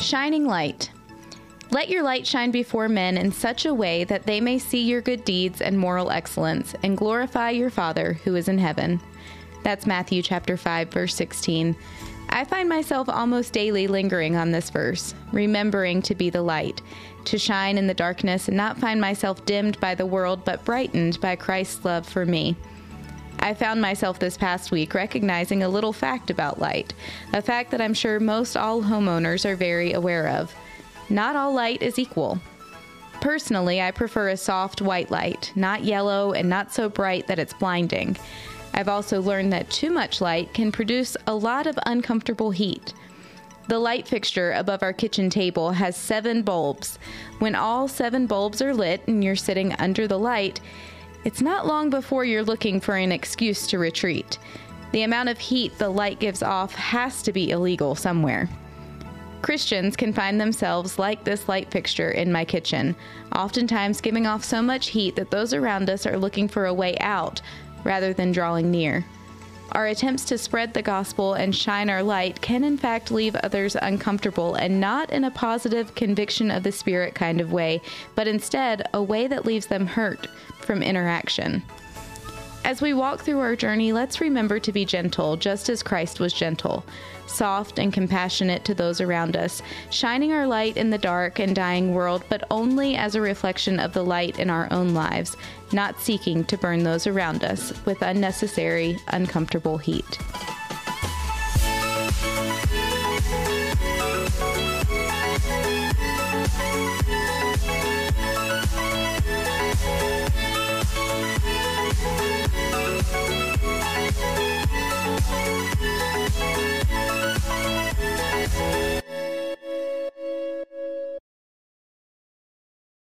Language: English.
shining light. Let your light shine before men in such a way that they may see your good deeds and moral excellence and glorify your Father who is in heaven. That's Matthew chapter 5 verse 16. I find myself almost daily lingering on this verse, remembering to be the light, to shine in the darkness and not find myself dimmed by the world but brightened by Christ's love for me. I found myself this past week recognizing a little fact about light, a fact that I'm sure most all homeowners are very aware of. Not all light is equal. Personally, I prefer a soft white light, not yellow and not so bright that it's blinding. I've also learned that too much light can produce a lot of uncomfortable heat. The light fixture above our kitchen table has seven bulbs. When all seven bulbs are lit and you're sitting under the light, it's not long before you're looking for an excuse to retreat. The amount of heat the light gives off has to be illegal somewhere. Christians can find themselves like this light fixture in my kitchen, oftentimes giving off so much heat that those around us are looking for a way out rather than drawing near. Our attempts to spread the gospel and shine our light can, in fact, leave others uncomfortable and not in a positive conviction of the Spirit kind of way, but instead a way that leaves them hurt from interaction. As we walk through our journey, let's remember to be gentle, just as Christ was gentle, soft and compassionate to those around us, shining our light in the dark and dying world, but only as a reflection of the light in our own lives, not seeking to burn those around us with unnecessary, uncomfortable heat.